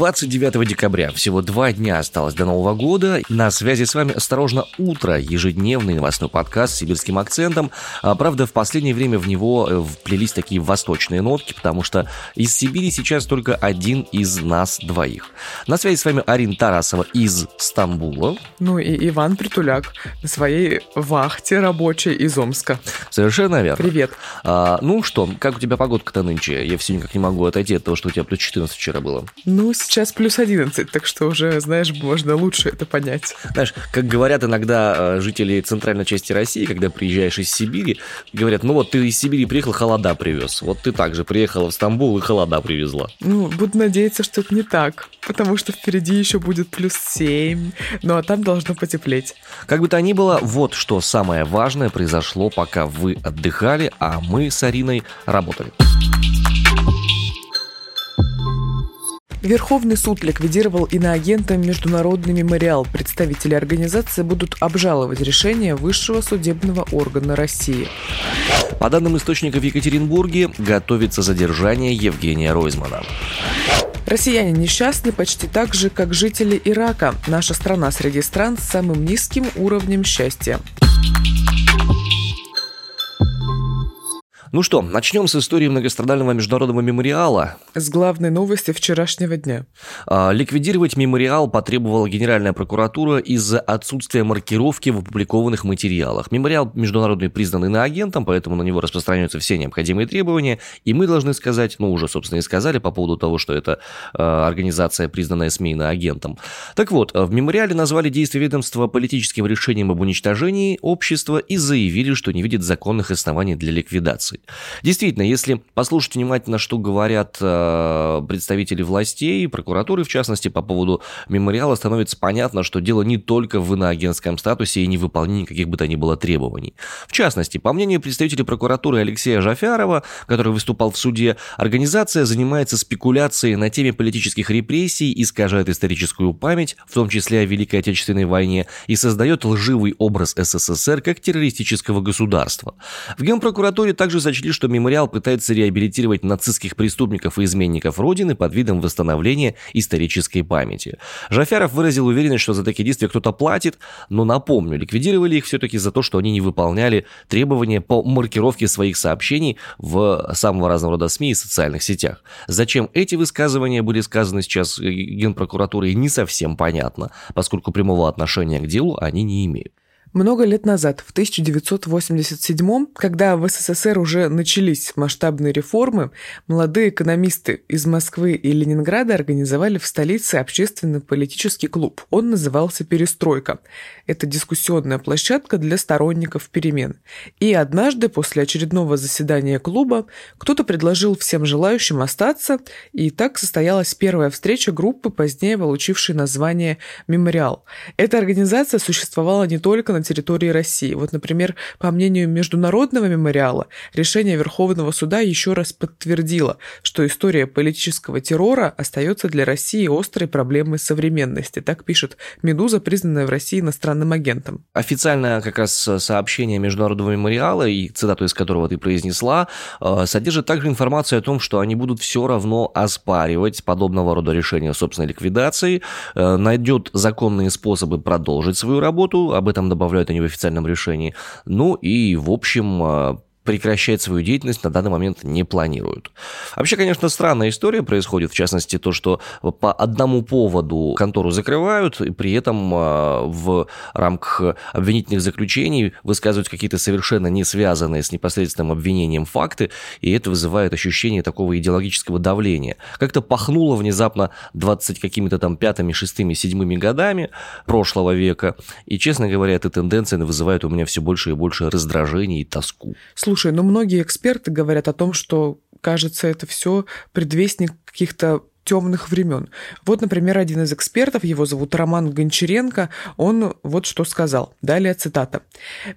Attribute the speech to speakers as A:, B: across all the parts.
A: 29 декабря. Всего два дня осталось до Нового года. На связи с вами «Осторожно, утро» – ежедневный новостной подкаст с сибирским акцентом. А, правда, в последнее время в него э, вплелись такие восточные нотки, потому что из Сибири сейчас только один из нас двоих. На связи с вами Арина Тарасова из Стамбула.
B: Ну и Иван Притуляк на своей вахте рабочей из Омска.
A: Совершенно верно.
B: Привет.
A: А, ну что, как у тебя погодка-то нынче? Я все никак не могу отойти от того, что у тебя плюс 14 вчера было.
B: Ну, сейчас плюс 11, так что уже, знаешь, можно лучше это понять.
A: Знаешь, как говорят иногда э, жители центральной части России, когда приезжаешь из Сибири, говорят, ну вот ты из Сибири приехал, холода привез. Вот ты также приехала в Стамбул и холода привезла.
B: Ну, буду надеяться, что это не так, потому что впереди еще будет плюс 7, ну а там должно потеплеть.
A: Как бы то ни было, вот что самое важное произошло, пока вы отдыхали, а мы с Ариной работали.
B: Верховный суд ликвидировал иноагента Международный мемориал. Представители организации будут обжаловать решение высшего судебного органа России.
A: По данным источников в Екатеринбурге, готовится задержание Евгения Ройзмана.
B: Россияне несчастны почти так же, как жители Ирака. Наша страна среди стран с самым низким уровнем счастья.
A: Ну что, начнем с истории многострадального международного мемориала.
B: С главной новости вчерашнего дня.
A: А, ликвидировать мемориал потребовала Генеральная прокуратура из-за отсутствия маркировки в опубликованных материалах. Мемориал международный признан иноагентом, поэтому на него распространяются все необходимые требования. И мы должны сказать, ну уже, собственно, и сказали по поводу того, что это э, организация, признанная СМИ иноагентом. Так вот, в мемориале назвали действия ведомства политическим решением об уничтожении общества и заявили, что не видят законных оснований для ликвидации. Действительно, если послушать внимательно, что говорят э, представители властей, прокуратуры в частности, по поводу мемориала, становится понятно, что дело не только в иноагентском статусе и невыполнении каких бы то ни было требований. В частности, по мнению представителя прокуратуры Алексея Жафярова, который выступал в суде, организация занимается спекуляцией на теме политических репрессий, искажает историческую память, в том числе о Великой Отечественной войне, и создает лживый образ СССР как террористического государства. В Генпрокуратуре также сочли, что мемориал пытается реабилитировать нацистских преступников и изменников Родины под видом восстановления исторической памяти. Жафяров выразил уверенность, что за такие действия кто-то платит, но напомню, ликвидировали их все-таки за то, что они не выполняли требования по маркировке своих сообщений в самого разного рода СМИ и социальных сетях. Зачем эти высказывания были сказаны сейчас Генпрокуратурой, не совсем понятно, поскольку прямого отношения к делу они не имеют.
B: Много лет назад, в 1987 когда в СССР уже начались масштабные реформы, молодые экономисты из Москвы и Ленинграда организовали в столице общественный политический клуб. Он назывался «Перестройка». Это дискуссионная площадка для сторонников перемен. И однажды, после очередного заседания клуба, кто-то предложил всем желающим остаться, и так состоялась первая встреча группы, позднее получившей название «Мемориал». Эта организация существовала не только на на территории России. Вот, например, по мнению Международного мемориала, решение Верховного суда еще раз подтвердило, что история политического террора остается для России острой проблемой современности. Так пишет «Медуза», признанная в России иностранным агентом.
A: Официальное как раз сообщение Международного мемориала, и цитату из которого ты произнесла, э, содержит также информацию о том, что они будут все равно оспаривать подобного рода решения собственной ликвидации, э, найдет законные способы продолжить свою работу, об этом добавляют добавляют они в официальном решении. Ну и, в общем, а, прекращать свою деятельность на данный момент не планируют. Вообще, конечно, странная история происходит, в частности, то, что по одному поводу контору закрывают, и при этом а, в рамках обвинительных заключений высказывают какие-то совершенно не связанные с непосредственным обвинением факты, и это вызывает ощущение такого идеологического давления. Как-то пахнуло внезапно 20 какими-то там пятыми, шестыми, седьмыми годами прошлого века, и, честно говоря, эта тенденция вызывает у меня все больше и больше раздражения и тоску.
B: Слушай, ну многие эксперты говорят о том, что, кажется, это все предвестник каких-то темных времен. Вот, например, один из экспертов, его зовут Роман Гончаренко, он вот что сказал. Далее цитата.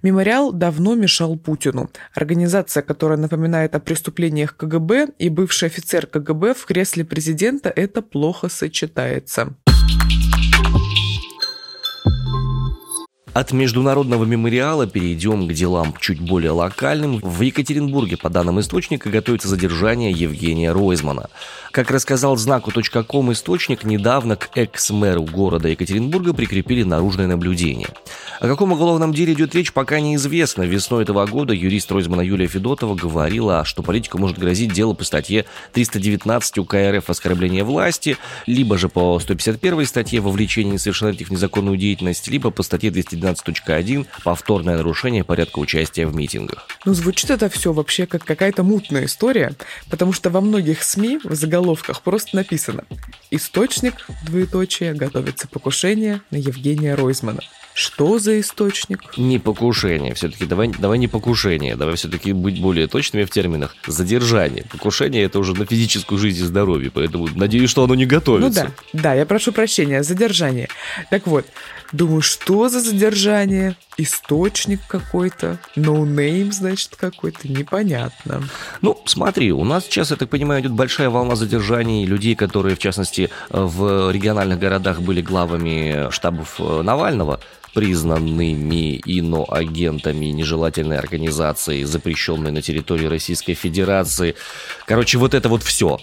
B: «Мемориал давно мешал Путину. Организация, которая напоминает о преступлениях КГБ и бывший офицер КГБ в кресле президента, это плохо сочетается».
A: От международного мемориала перейдем к делам чуть более локальным. В Екатеринбурге, по данным источника, готовится задержание Евгения Ройзмана. Как рассказал знаку.ком источник, недавно к экс-мэру города Екатеринбурга прикрепили наружное наблюдение. О каком уголовном деле идет речь, пока неизвестно. Весной этого года юрист Ройзмана Юлия Федотова говорила, что политику может грозить дело по статье 319 УК РФ «Оскорбление власти», либо же по 151 статье «Вовлечение несовершеннолетних в незаконную деятельность», либо по статье 212.1 «Повторное нарушение порядка участия в митингах».
B: Ну, звучит это все вообще как какая-то мутная история, потому что во многих СМИ в заголовках просто написано «Источник, двоеточие, готовится покушение на Евгения Ройзмана». Что за источник?
A: Не покушение. Все-таки давай, давай не покушение. Давай все-таки быть более точными в терминах. Задержание. Покушение это уже на физическую жизнь и здоровье. Поэтому надеюсь, что оно не готовится.
B: Ну да, да, я прошу прощения, задержание. Так вот, думаю, что за задержание? Источник какой-то, no-name, ну значит, какой-то, непонятно.
A: Ну, смотри, у нас сейчас, я так понимаю, идет большая волна задержаний людей, которые, в частности, в региональных городах были главами штабов э, Навального признанными иноагентами нежелательной организации, запрещенной на территории Российской Федерации. Короче, вот это вот все.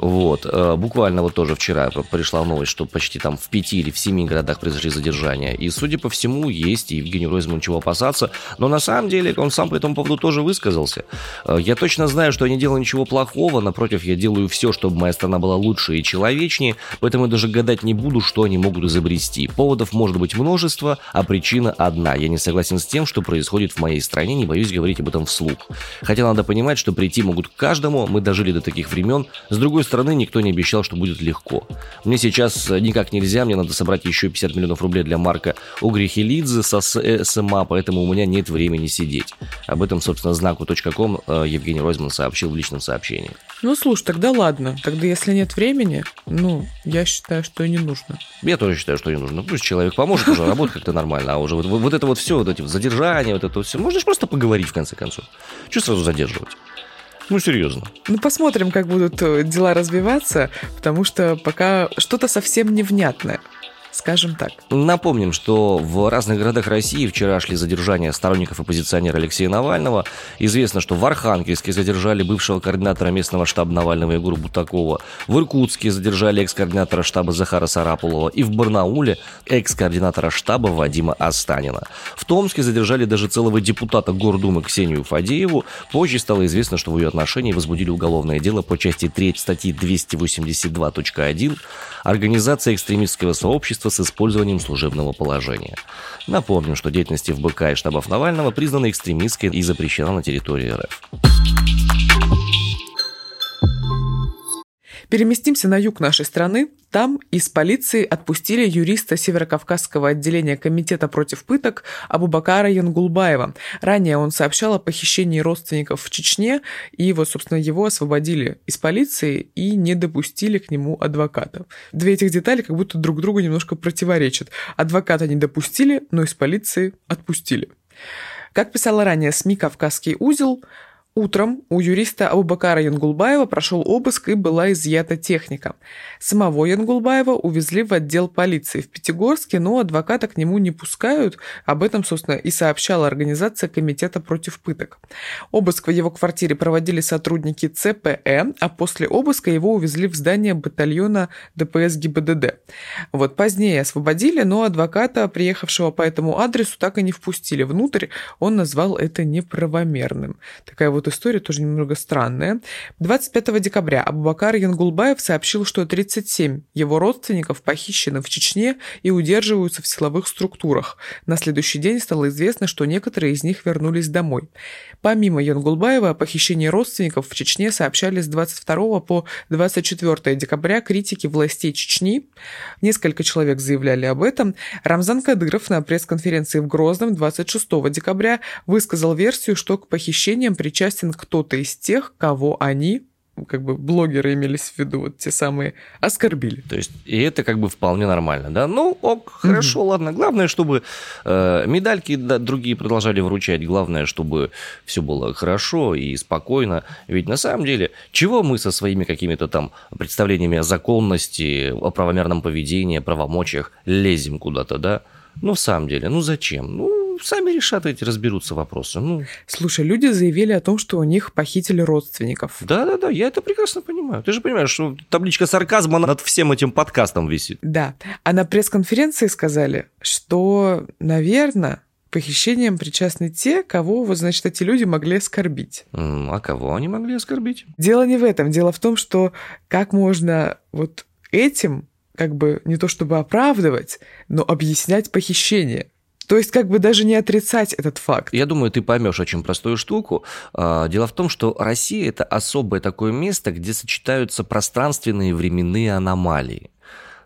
A: Вот. Э, буквально вот тоже вчера пришла новость, что почти там в пяти или в семи городах произошли задержания. И, судя по всему, есть и Евгению Ройзману чего опасаться. Но на самом деле он сам по этому поводу тоже высказался. Э, я точно знаю, что я не делаю ничего плохого. Напротив, я делаю все, чтобы моя страна была лучше и человечнее. Поэтому я даже гадать не буду, что они могут изобрести. Поводов может быть множество, а причина одна. Я не согласен с тем, что происходит в моей стране, не боюсь говорить об этом вслух. Хотя надо понимать, что прийти могут к каждому. Мы дожили до таких времен. С другой стороны, никто не обещал, что будет легко. Мне сейчас никак нельзя, мне надо собрать еще 50 миллионов рублей для Марка Угрихелидзе со СМА, поэтому у меня нет времени сидеть. Об этом, собственно, знаку.ком э, Евгений Ройзман сообщил в личном сообщении.
B: Ну, слушай, тогда ладно. Тогда, если нет времени, ну, я считаю, что и не нужно.
A: Я тоже считаю, что не нужно. Пусть человек поможет уже работать как-то нормально, а уже вот, вот это вот все, вот эти задержания, вот это вот все. Можно же просто поговорить, в конце концов. Что сразу задерживать? Ну, серьезно.
B: Ну, посмотрим, как будут э, дела развиваться, потому что пока что-то совсем невнятное скажем так.
A: Напомним, что в разных городах России вчера шли задержания сторонников оппозиционера Алексея Навального. Известно, что в Архангельске задержали бывшего координатора местного штаба Навального Егора Бутакова. В Иркутске задержали экс-координатора штаба Захара Сарапулова. И в Барнауле экс-координатора штаба Вадима Астанина. В Томске задержали даже целого депутата Гордумы Ксению Фадееву. Позже стало известно, что в ее отношении возбудили уголовное дело по части 3 статьи 282.1 «Организация экстремистского сообщества с использованием служебного положения. Напомним, что деятельность ФБК и штабов Навального признана экстремистской и запрещена на территории РФ.
B: Переместимся на юг нашей страны. Там из полиции отпустили юриста Северокавказского отделения Комитета против пыток Абубакара Янгулбаева. Ранее он сообщал о похищении родственников в Чечне, и вот, собственно, его освободили из полиции и не допустили к нему адвоката. Две этих детали как будто друг другу немножко противоречат. Адвоката не допустили, но из полиции отпустили. Как писала ранее СМИ «Кавказский узел», Утром у юриста Абубакара Янгулбаева прошел обыск и была изъята техника. Самого Янгулбаева увезли в отдел полиции в Пятигорске, но адвоката к нему не пускают. Об этом, собственно, и сообщала организация Комитета против пыток. Обыск в его квартире проводили сотрудники ЦПЭ, а после обыска его увезли в здание батальона ДПС ГИБДД. Вот позднее освободили, но адвоката, приехавшего по этому адресу, так и не впустили внутрь. Он назвал это неправомерным. Такая вот вот история тоже немного странная. 25 декабря Абубакар Янгулбаев сообщил, что 37 его родственников похищены в Чечне и удерживаются в силовых структурах. На следующий день стало известно, что некоторые из них вернулись домой. Помимо Янгулбаева, о похищении родственников в Чечне сообщали с 22 по 24 декабря критики властей Чечни. Несколько человек заявляли об этом. Рамзан Кадыров на пресс-конференции в Грозном 26 декабря высказал версию, что к похищениям причастен причастен кто-то из тех, кого они как бы блогеры имелись в виду, вот те самые, оскорбили.
A: То есть, и это как бы вполне нормально, да? Ну, ок, хорошо, mm-hmm. ладно. Главное, чтобы э, медальки да, другие продолжали вручать. Главное, чтобы все было хорошо и спокойно. Ведь на самом деле, чего мы со своими какими-то там представлениями о законности, о правомерном поведении, правомочиях лезем куда-то, да? Ну, в самом деле, ну зачем? Ну, сами решат эти, разберутся вопросы. Ну.
B: Слушай, люди заявили о том, что у них похитили родственников.
A: Да-да-да, я это прекрасно понимаю. Ты же понимаешь, что табличка сарказма над всем этим подкастом висит.
B: Да. А на пресс-конференции сказали, что, наверное, похищением причастны те, кого, вот, значит, эти люди могли оскорбить.
A: А кого они могли оскорбить?
B: Дело не в этом. Дело в том, что как можно вот этим как бы не то чтобы оправдывать, но объяснять похищение. То есть как бы даже не отрицать этот факт.
A: Я думаю, ты поймешь очень простую штуку. А, дело в том, что Россия это особое такое место, где сочетаются пространственные и временные аномалии.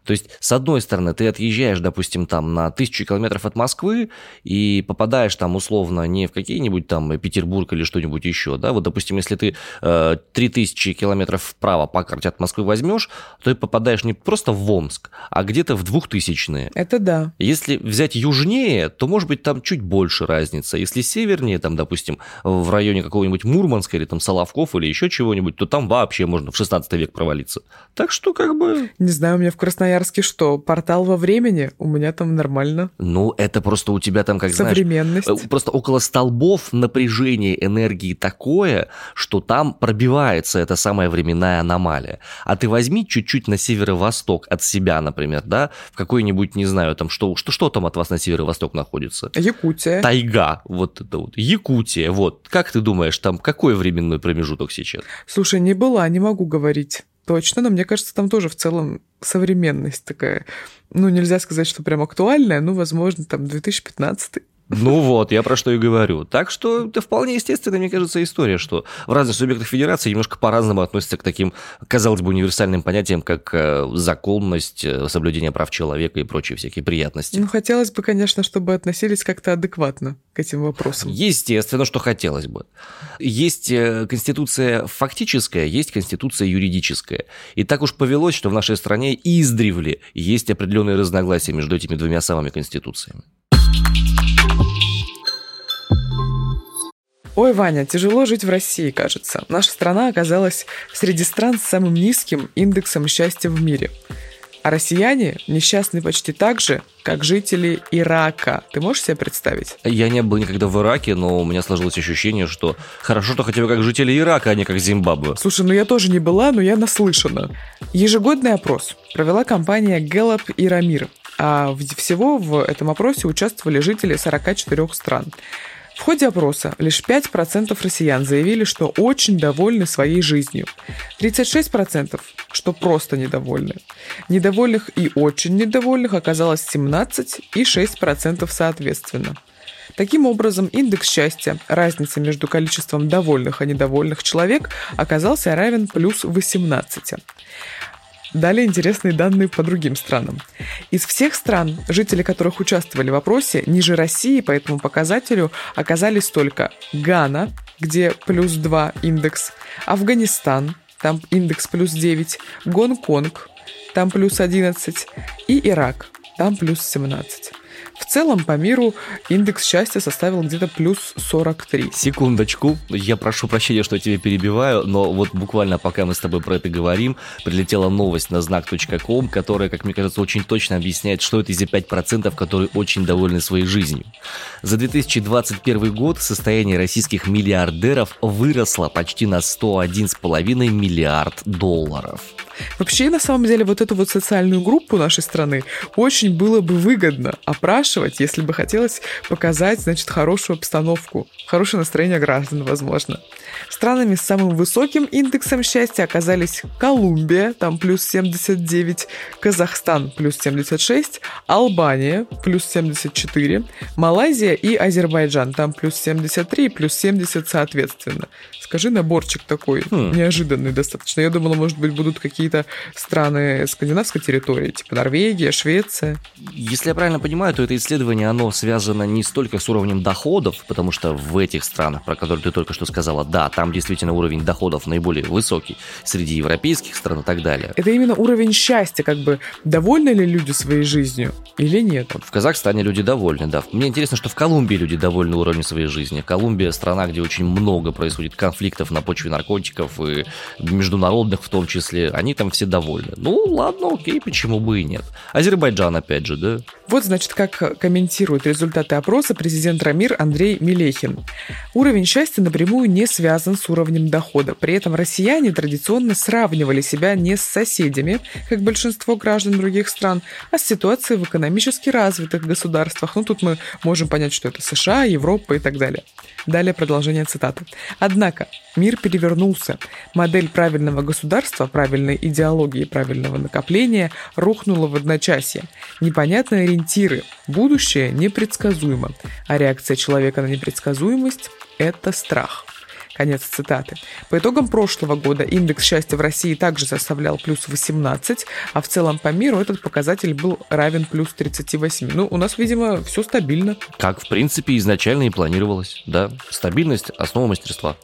A: То есть, с одной стороны, ты отъезжаешь, допустим, там на тысячу километров от Москвы и попадаешь там условно не в какие-нибудь там Петербург или что-нибудь еще, да, вот, допустим, если ты э, 3000 километров вправо по карте от Москвы возьмешь, то ты попадаешь не просто в Омск, а где-то в двухтысячные.
B: Это да.
A: Если взять южнее, то, может быть, там чуть больше разница. Если севернее, там, допустим, в районе какого-нибудь Мурманска или там Соловков или еще чего-нибудь, то там вообще можно в 16 век провалиться. Так что, как бы...
B: Не знаю, у меня в Красноярске Красноярске что, портал во времени? У меня там нормально.
A: Ну, это просто у тебя там, как
B: Современность.
A: знаешь... Просто около столбов напряжение энергии такое, что там пробивается эта самая временная аномалия. А ты возьми чуть-чуть на северо-восток от себя, например, да, в какой-нибудь, не знаю, там, что, что, что там от вас на северо-восток находится?
B: Якутия.
A: Тайга, вот это вот. Якутия, вот. Как ты думаешь, там какой временной промежуток сейчас?
B: Слушай, не была, не могу говорить. Точно, но мне кажется, там тоже в целом современность такая. Ну, нельзя сказать, что прям актуальная, ну, возможно, там 2015
A: ну вот, я про что и говорю. Так что это вполне естественная, мне кажется, история, что в разных субъектах федерации немножко по-разному относятся к таким, казалось бы, универсальным понятиям, как э, законность, э, соблюдение прав человека и прочие всякие приятности.
B: Ну, хотелось бы, конечно, чтобы относились как-то адекватно к этим вопросам.
A: Естественно, что хотелось бы. Есть э, конституция фактическая, есть конституция юридическая. И так уж повелось, что в нашей стране издревле есть определенные разногласия между этими двумя самыми конституциями.
B: Ой, Ваня, тяжело жить в России, кажется. Наша страна оказалась среди стран с самым низким индексом счастья в мире. А россияне несчастны почти так же, как жители Ирака. Ты можешь себе представить?
A: Я не был никогда в Ираке, но у меня сложилось ощущение, что хорошо, что хотя бы как жители Ирака, а не как Зимбабве.
B: Слушай, ну я тоже не была, но я наслышана. Ежегодный опрос провела компания Gallup и Рамир. А всего в этом опросе участвовали жители 44 стран. В ходе опроса лишь 5% россиян заявили, что очень довольны своей жизнью. 36% что просто недовольны. Недовольных и очень недовольных оказалось 17 и 6% соответственно. Таким образом, индекс счастья, разница между количеством довольных и недовольных человек, оказался равен плюс 18 дали интересные данные по другим странам. Из всех стран, жители которых участвовали в опросе, ниже России по этому показателю оказались только Гана, где плюс 2 индекс, Афганистан, там индекс плюс 9, Гонконг, там плюс 11, и Ирак, там плюс 17. В целом по миру индекс счастья составил где-то плюс 43.
A: Секундочку, я прошу прощения, что я тебе перебиваю, но вот буквально пока мы с тобой про это говорим, прилетела новость на знак.ком, которая, как мне кажется, очень точно объясняет, что это эти 5%, которые очень довольны своей жизнью. За 2021 год состояние российских миллиардеров выросло почти на 101,5 миллиард долларов.
B: Вообще, на самом деле, вот эту вот социальную группу нашей страны очень было бы выгодно опрашивать, если бы хотелось показать, значит, хорошую обстановку, хорошее настроение граждан, возможно. Странами с самым высоким индексом счастья оказались Колумбия, там плюс 79, Казахстан плюс 76, Албания плюс 74, Малайзия и Азербайджан, там плюс 73 и плюс 70 соответственно. Скажи, наборчик такой, хм. неожиданный достаточно. Я думала, может быть, будут какие-то страны скандинавской территории, типа Норвегия, Швеция.
A: Если я правильно понимаю, то это исследование, оно связано не столько с уровнем доходов, потому что в этих странах, про которые ты только что сказала, да, там действительно уровень доходов наиболее высокий среди европейских стран и так далее.
B: Это именно уровень счастья, как бы, довольны ли люди своей жизнью или нет?
A: В Казахстане люди довольны, да. Мне интересно, что в Колумбии люди довольны уровнем своей жизни. Колумбия страна, где очень много происходит конфликтов конфликтов на почве наркотиков и международных в том числе, они там все довольны. Ну, ладно, окей, почему бы и нет. Азербайджан, опять же, да?
B: Вот, значит, как комментирует результаты опроса президент Рамир Андрей Милехин. Уровень счастья напрямую не связан с уровнем дохода. При этом россияне традиционно сравнивали себя не с соседями, как большинство граждан других стран, а с ситуацией в экономически развитых государствах. Ну, тут мы можем понять, что это США, Европа и так далее. Далее продолжение цитаты. Однако мир перевернулся. Модель правильного государства, правильной идеологии, правильного накопления рухнула в одночасье. Непонятные ориентиры. Будущее непредсказуемо. А реакция человека на непредсказуемость – это страх. Конец цитаты. По итогам прошлого года индекс счастья в России также составлял плюс 18, а в целом по миру этот показатель был равен плюс 38. Ну, у нас, видимо, все стабильно.
A: Как, в принципе, изначально и планировалось. Да, стабильность – основа мастерства.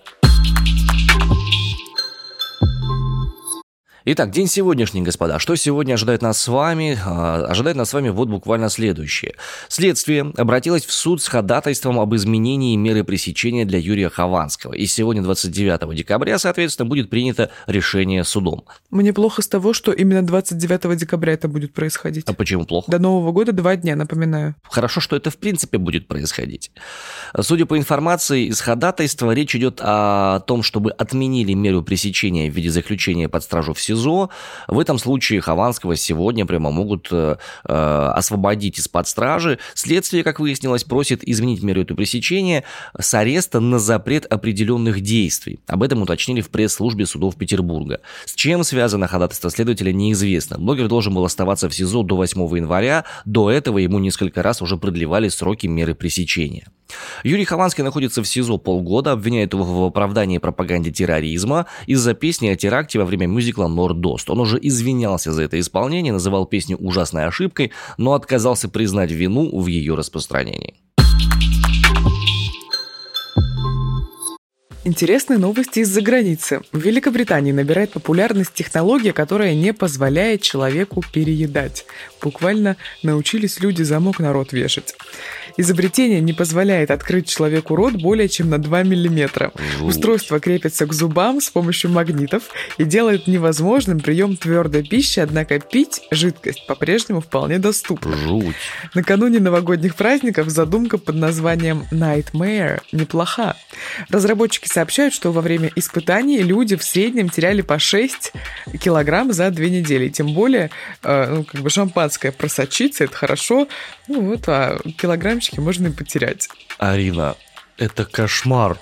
A: Итак, день сегодняшний, господа. Что сегодня ожидает нас с вами? А, ожидает нас с вами вот буквально следующее. Следствие обратилось в суд с ходатайством об изменении меры пресечения для Юрия Хованского. И сегодня, 29 декабря, соответственно, будет принято решение судом.
B: Мне плохо с того, что именно 29 декабря это будет происходить.
A: А почему плохо?
B: До Нового года два дня, напоминаю.
A: Хорошо, что это в принципе будет происходить. Судя по информации из ходатайства, речь идет о том, чтобы отменили меру пресечения в виде заключения под стражу в СИЗО. В этом случае Хованского сегодня прямо могут э, э, освободить из-под стражи. Следствие, как выяснилось, просит изменить меру эту пресечения с ареста на запрет определенных действий. Об этом уточнили в пресс-службе судов Петербурга. С чем связано ходатайство следователя, неизвестно. Блогер должен был оставаться в СИЗО до 8 января. До этого ему несколько раз уже продлевали сроки меры пресечения. Юрий Хованский находится в СИЗО полгода, обвиняет его в оправдании пропаганде терроризма из-за песни о теракте во время мюзикла «Нордост». Он уже извинялся за это исполнение, называл песню ужасной ошибкой, но отказался признать вину в ее распространении.
B: Интересные новости из-за границы. В Великобритании набирает популярность технология, которая не позволяет человеку переедать. Буквально научились люди замок на рот вешать. Изобретение не позволяет открыть человеку рот более чем на 2 мм. Устройство крепится к зубам с помощью магнитов и делает невозможным прием твердой пищи, однако пить жидкость по-прежнему вполне доступна.
A: Жуть.
B: Накануне новогодних праздников задумка под названием Nightmare неплоха. Разработчики сообщают, что во время испытаний люди в среднем теряли по 6 килограмм за две недели. Тем более, э, ну, как бы шампанское просочиться, это хорошо. Ну вот, а килограммчики можно и потерять.
A: Арина, это кошмар.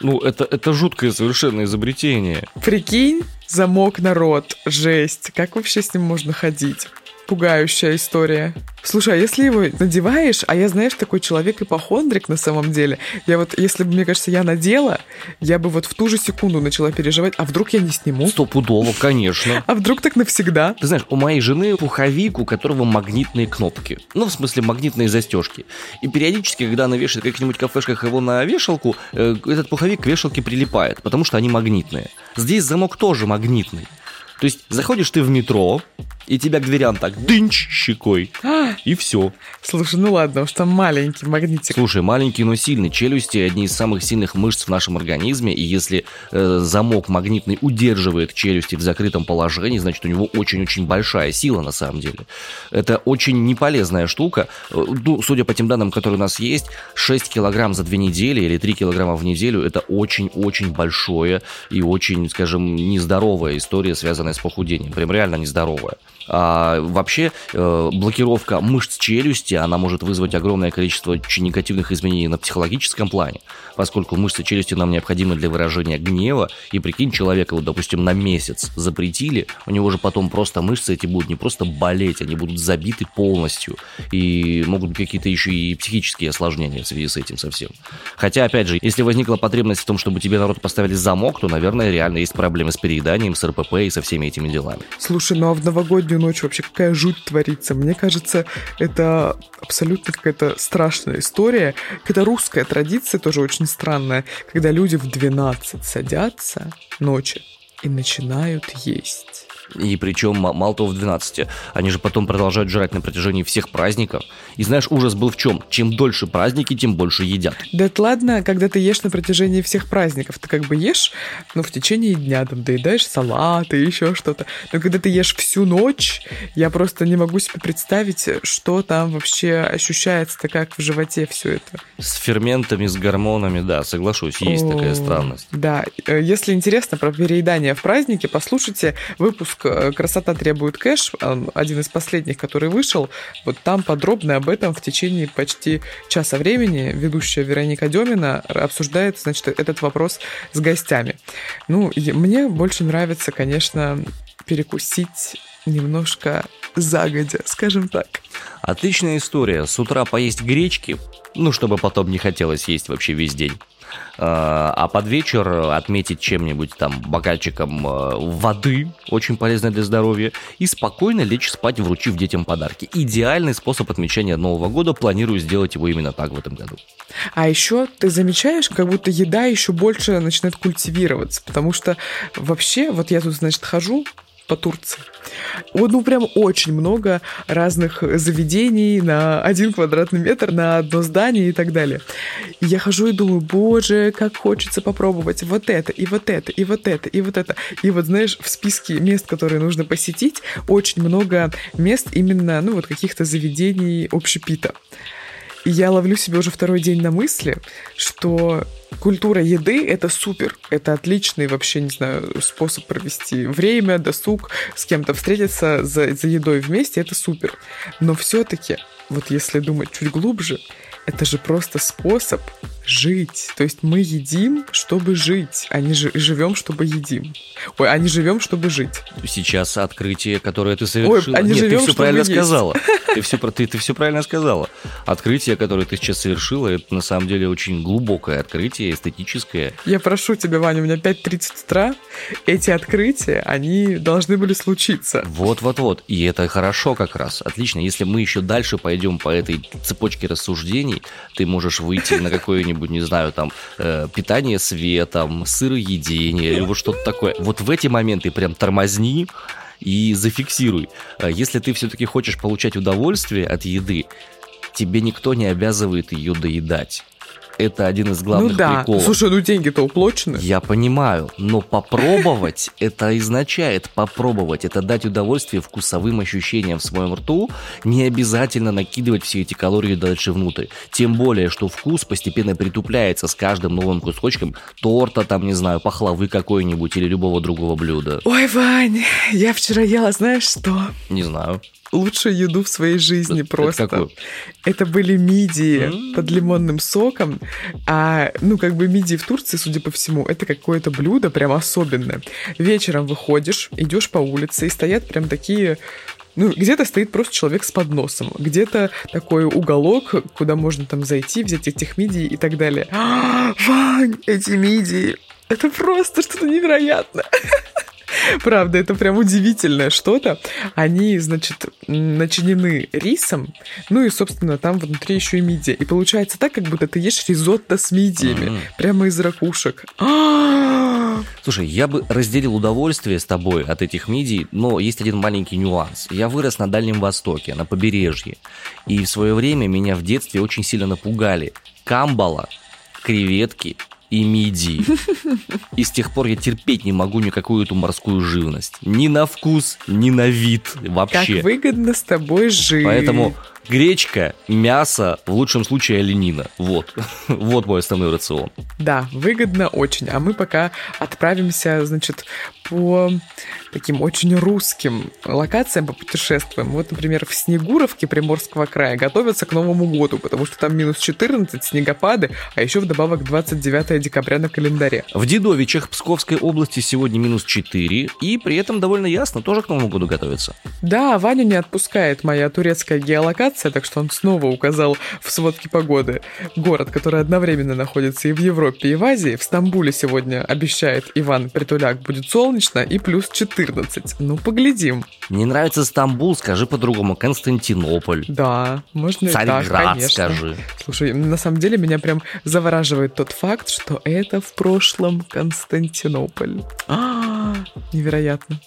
A: Ну, это, это жуткое совершенно изобретение.
B: Прикинь, замок на рот, жесть. Как вообще с ним можно ходить? Пугающая история. Слушай, а если его надеваешь, а я, знаешь, такой человек ипохондрик на самом деле, я вот, если бы, мне кажется, я надела, я бы вот в ту же секунду начала переживать, а вдруг я не сниму?
A: Стопудово, конечно.
B: А вдруг так навсегда?
A: Ты знаешь, у моей жены пуховик, у которого магнитные кнопки. Ну, в смысле, магнитные застежки. И периодически, когда она вешает в каких-нибудь кафешках его на вешалку, э, этот пуховик к вешалке прилипает, потому что они магнитные. Здесь замок тоже магнитный. То есть заходишь ты в метро, и тебя к дверям так дынч щекой, и все.
B: Слушай, ну ладно, уж там маленький магнитик.
A: Слушай, маленький, но сильный. Челюсти одни из самых сильных мышц в нашем организме, и если э, замок магнитный удерживает челюсти в закрытом положении, значит, у него очень-очень большая сила на самом деле. Это очень неполезная штука. Э, ну, судя по тем данным, которые у нас есть, 6 килограмм за две недели или 3 килограмма в неделю – это очень-очень большое и очень, скажем, нездоровая история, связанная с похудением. Прям реально нездоровая. А вообще э, блокировка мышц челюсти, она может вызвать огромное количество очень негативных изменений на психологическом плане, поскольку мышцы челюсти нам необходимы для выражения гнева, и прикинь, человека, вот, допустим, на месяц запретили, у него же потом просто мышцы эти будут не просто болеть, они будут забиты полностью, и могут быть какие-то еще и психические осложнения в связи с этим совсем. Хотя, опять же, если возникла потребность в том, чтобы тебе народ поставили замок, то, наверное, реально есть проблемы с перееданием, с РПП и со всеми этими делами.
B: Слушай, ну а в новогоднюю ночь вообще какая жуть творится. Мне кажется, это абсолютно какая-то страшная история. Какая-то русская традиция тоже очень странная, когда люди в 12 садятся ночи и начинают есть.
A: И причем мало того в 12. Они же потом продолжают жрать на протяжении всех праздников. И знаешь, ужас был в чем? Чем дольше праздники, тем больше едят.
B: Да это ладно, когда ты ешь на протяжении всех праздников. Ты как бы ешь, ну, в течение дня, там, доедаешь салат и еще что-то. Но когда ты ешь всю ночь, я просто не могу себе представить, что там вообще ощущается-то как в животе все это.
A: С ферментами, с гормонами, да, соглашусь, есть О, такая странность.
B: Да, э, если интересно про переедание в празднике, послушайте выпуск э, «Красота требует кэш», один из последних, который вышел. Вот там подробно об этом в течение почти часа времени ведущая Вероника Демина обсуждает, значит, этот вопрос с гостями. Ну, мне больше нравится, конечно, перекусить немножко загодя, скажем так.
A: Отличная история. С утра поесть гречки, ну, чтобы потом не хотелось есть вообще весь день. А, а под вечер отметить чем-нибудь там бокальчиком э, воды, очень полезно для здоровья, и спокойно лечь спать, вручив детям подарки. Идеальный способ отмечания Нового года, планирую сделать его именно так в этом году.
B: А еще ты замечаешь, как будто еда еще больше начинает культивироваться, потому что вообще, вот я тут, значит, хожу по Турции. Вот, ну, прям очень много разных заведений на один квадратный метр, на одно здание и так далее. И я хожу и думаю, боже, как хочется попробовать вот это, и вот это, и вот это, и вот это. И вот, знаешь, в списке мест, которые нужно посетить, очень много мест именно, ну, вот каких-то заведений общепита. И я ловлю себя уже второй день на мысли, что культура еды — это супер. Это отличный вообще, не знаю, способ провести время, досуг, с кем-то встретиться за, за едой вместе — это супер. Но все-таки, вот если думать чуть глубже, это же просто способ жить. То есть мы едим, чтобы жить, а не живем, чтобы едим. Ой, а не живем, чтобы жить.
A: Сейчас открытие, которое ты совершила. Ой, а не Нет, живем, ты все правильно есть. сказала. Ты все, ты, ты все правильно сказала. Открытие, которое ты сейчас совершила, это на самом деле очень глубокое открытие, эстетическое.
B: Я прошу тебя, Ваня, у меня 5.30 утра. Эти открытия, они должны были случиться.
A: Вот-вот-вот. И это хорошо как раз. Отлично. Если мы еще дальше пойдем по этой цепочке рассуждений, ты можешь выйти на какое-нибудь, не знаю, там, э, питание светом, сыроедение или вот что-то такое. Вот в эти моменты прям тормозни, и зафиксируй. Э, если ты все-таки хочешь получать удовольствие от еды, тебе никто не обязывает ее доедать это один из главных
B: ну да.
A: приколов.
B: Слушай, ну деньги-то уплочены.
A: Я понимаю, но попробовать это означает попробовать. Это дать удовольствие вкусовым ощущениям в своем рту, не обязательно накидывать все эти калории дальше внутрь. Тем более, что вкус постепенно притупляется с каждым новым кусочком торта, там, не знаю, пахлавы какой-нибудь или любого другого блюда.
B: Ой, Вань, я вчера ела, знаешь что?
A: Не знаю
B: лучшую еду в своей жизни просто. Это, это были мидии mm-hmm. под лимонным соком. А, ну, как бы мидии в Турции, судя по всему, это какое-то блюдо прям особенное. Вечером выходишь, идешь по улице, и стоят прям такие ну, где-то стоит просто человек с подносом, где-то такой уголок, куда можно там зайти, взять этих мидий и так далее. А, Вань, эти мидии, это просто что-то невероятное. Правда, это прям удивительное что-то. Они, значит, начинены рисом, ну и, собственно, там внутри еще и мидия. И получается так, как будто ты ешь ризотто с мидиями, mm-hmm. прямо из ракушек.
A: Слушай, я бы разделил удовольствие с тобой от этих мидий, но есть один маленький нюанс. Я вырос на Дальнем Востоке, на побережье, и в свое время меня в детстве очень сильно напугали камбала, креветки и мидии. И с тех пор я терпеть не могу никакую эту морскую живность. Ни на вкус, ни на вид вообще.
B: Как выгодно с тобой жить.
A: Поэтому гречка, мясо, в лучшем случае оленина. Вот. вот мой основной рацион.
B: Да, выгодно очень. А мы пока отправимся, значит, по таким очень русским локациям попутешествуем. Вот, например, в Снегуровке Приморского края готовятся к Новому году, потому что там минус 14, снегопады, а еще вдобавок 29 декабря на календаре.
A: В Дедовичах Псковской области сегодня минус 4, и при этом довольно ясно, тоже к Новому году готовится.
B: Да, Ваню не отпускает моя турецкая геолокация, так что он снова указал в сводке погоды город, который одновременно находится и в Европе, и в Азии. В Стамбуле сегодня обещает Иван Притуляк будет солнечно и плюс 14 14. Ну, поглядим.
A: Не нравится Стамбул, скажи по-другому. Константинополь.
B: Да, можно
A: Царьград,
B: и так, конечно.
A: скажи.
B: Слушай, на самом деле меня прям завораживает тот факт, что это в прошлом Константинополь. А-а-а. Невероятно.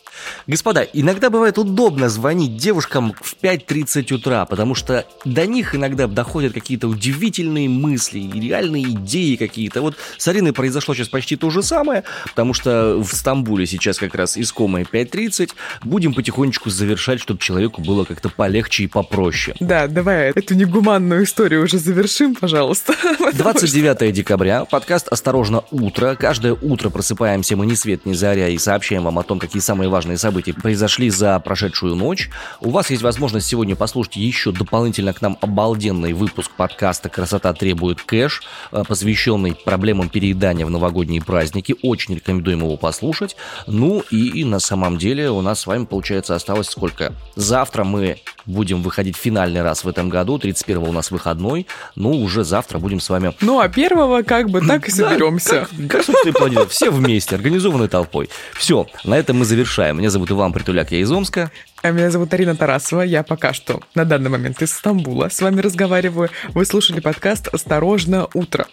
A: Господа, иногда бывает удобно звонить девушкам в 5.30 утра, потому что до них иногда доходят какие-то удивительные мысли, реальные идеи какие-то. Вот с Ариной произошло сейчас почти то же самое, потому что в Стамбуле сейчас как раз искомое 5.30. Будем потихонечку завершать, чтобы человеку было как-то полегче и попроще.
B: Да, давай эту негуманную историю уже завершим, пожалуйста.
A: 29 декабря, подкаст «Осторожно, утро». Каждое утро просыпаемся мы ни свет ни заря и сообщаем вам о том, какие самые важные события произошли за прошедшую ночь. У вас есть возможность сегодня послушать еще дополнительно к нам обалденный выпуск подкаста «Красота требует кэш», э, посвященный проблемам переедания в новогодние праздники. Очень рекомендуем его послушать. Ну и на самом деле у нас с вами, получается, осталось сколько? Завтра мы будем выходить финальный раз в этом году. 31 у нас выходной. Ну, уже завтра будем с вами...
B: Ну, а первого как бы так и соберемся.
A: Как, собственно, планета. Все вместе, организованной толпой. Все, на этом мы завершаем. Меня зовут Иван Притуляк, я из Омска.
B: А меня зовут Арина Тарасова, я пока что на данный момент из Стамбула с вами разговариваю. Вы слушали подкаст «Осторожно, утро».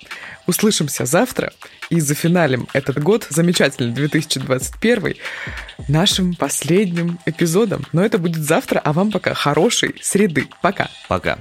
B: Услышимся завтра и зафиналим этот год, замечательный 2021, нашим последним эпизодом. Но это будет завтра, а вам пока хорошей среды. Пока.
A: Пока.